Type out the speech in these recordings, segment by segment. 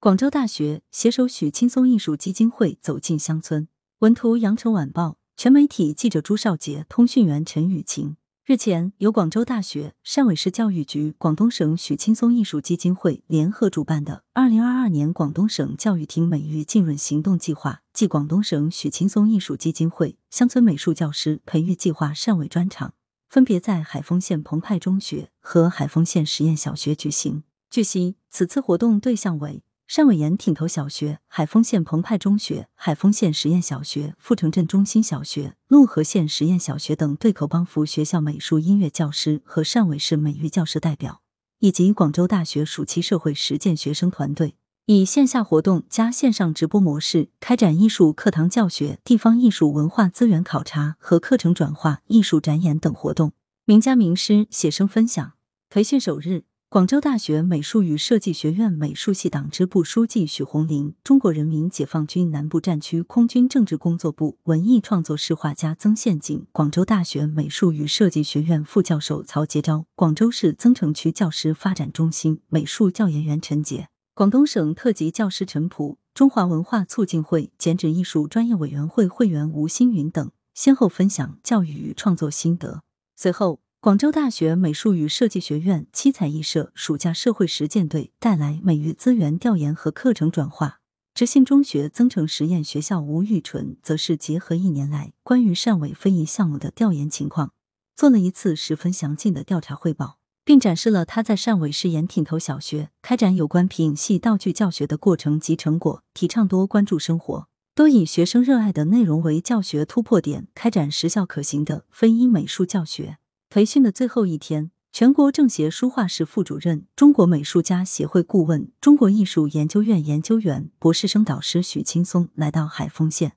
广州大学携手许青松艺术基金会走进乡村。文图：羊城晚报，全媒体记者朱少杰，通讯员陈雨晴。日前，由广州大学、汕尾市教育局、广东省许青松艺术基金会联合主办的二零二二年广东省教育厅美育浸润行动计划暨广东省许青松艺术基金会乡村美术教师培育计划汕尾专场，分别在海丰县澎湃中学和海丰县实验小学举行。据悉，此次活动对象为。汕尾盐挺头小学、海丰县澎湃中学、海丰县实验小学、富城镇中心小学、陆河县实验小学等对口帮扶学校美术音乐教师和汕尾市美育教师代表，以及广州大学暑期社会实践学生团队，以线下活动加线上直播模式开展艺术课堂教学、地方艺术文化资源考察和课程转化、艺术展演等活动。名家名师写生分享培训首日。广州大学美术与设计学院美术系党支部书记许红林，中国人民解放军南部战区空军政治工作部文艺创作室画家曾宪景，广州大学美术与设计学院副教授曹杰昭，广州市增城区教师发展中心美术教研员陈杰，广东省特级教师陈普，中华文化促进会剪纸艺术专业委员会会员吴新云等，先后分享教育与创作心得。随后。广州大学美术与设计学院七彩艺社暑假社会实践队带来美育资源调研和课程转化。执信中学增城实验学校吴玉纯则是结合一年来关于汕尾非遗项目的调研情况，做了一次十分详尽的调查汇报，并展示了他在汕尾市盐挺头小学开展有关皮影戏道具教学的过程及成果，提倡多关注生活，多以学生热爱的内容为教学突破点，开展实效可行的非遗美术教学。培训的最后一天，全国政协书画室副主任、中国美术家协会顾问、中国艺术研究院研究员、博士生导师许青松来到海丰县，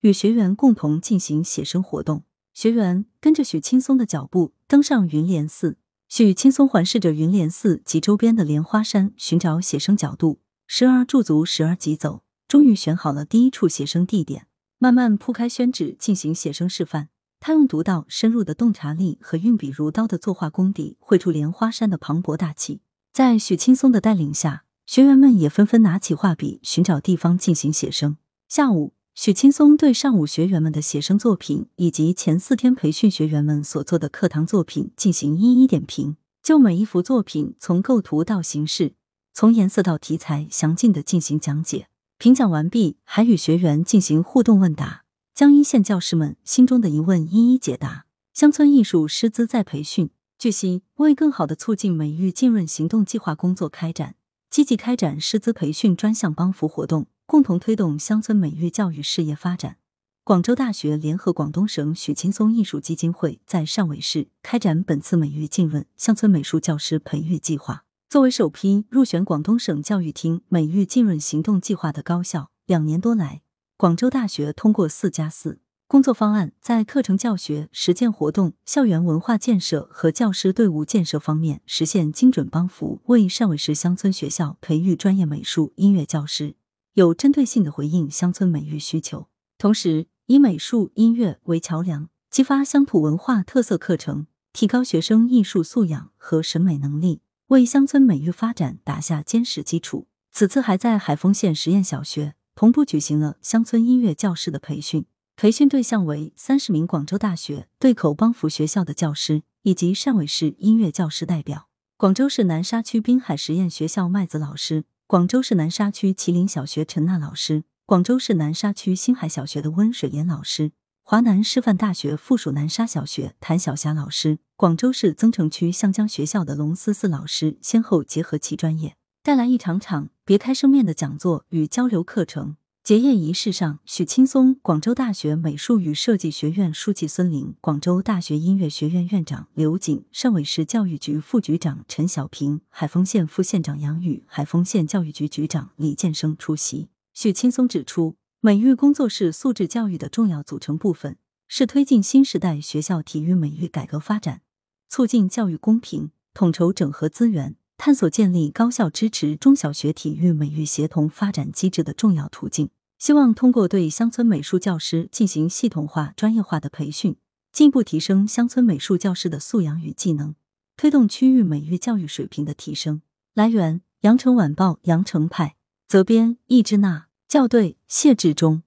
与学员共同进行写生活动。学员跟着许青松的脚步登上云莲寺，许青松环视着云莲寺及周边的莲花山，寻找写生角度，时而驻足，时而疾走，终于选好了第一处写生地点，慢慢铺开宣纸进行写生示范。他用独到深入的洞察力和运笔如刀的作画功底，绘出莲花山的磅礴大气。在许青松的带领下，学员们也纷纷拿起画笔，寻找地方进行写生。下午，许青松对上午学员们的写生作品以及前四天培训学员们所做的课堂作品进行一一点评，就每一幅作品从构图到形式，从颜色到题材，详尽的进行讲解。评讲完毕，还与学员进行互动问答。将一线教师们心中的疑问一一解答。乡村艺术师资再培训。据悉，为更好的促进美育浸润行动计划工作开展，积极开展师资培训专项帮扶活动，共同推动乡村美育教育事业发展。广州大学联合广东省许青松艺术基金会在汕尾市开展本次美育浸润乡村美术教师培育计划。作为首批入选广东省教育厅美育浸润行动计划的高校，两年多来。广州大学通过“四加四”工作方案，在课程教学、实践活动、校园文化建设和教师队伍建设方面实现精准帮扶，为汕尾市乡村学校培育专业美术、音乐教师，有针对性的回应乡村美育需求。同时，以美术、音乐为桥梁，激发乡土文化特色课程，提高学生艺术素养和审美能力，为乡村美育发展打下坚实基础。此次还在海丰县实验小学。同步举行了乡村音乐教师的培训，培训对象为三十名广州大学对口帮扶学校的教师以及汕尾市音乐教师代表。广州市南沙区滨海实验学校麦子老师，广州市南沙区麒麟小学陈娜老师，广州市南沙区星海小学的温水莲老师，华南师范大学附属南沙小学谭晓霞老师，广州市增城区向江学校的龙思思老师，先后结合其专业。带来一场场别开生面的讲座与交流课程。结业仪式上，许青松、广州大学美术与设计学院书记孙林、广州大学音乐学院院长刘瑾、汕尾市教育局副局长陈小平、海丰县副县长杨宇、海丰县教育局局长李建生出席。许青松指出，美育工作是素质教育的重要组成部分，是推进新时代学校体育美育改革发展、促进教育公平、统筹整合资源。探索建立高效支持中小学体育美育协同发展机制的重要途径。希望通过对乡村美术教师进行系统化、专业化的培训，进一步提升乡村美术教师的素养与技能，推动区域美育教育水平的提升。来源：羊城晚报羊城派。责编：易之娜，校对：谢志忠。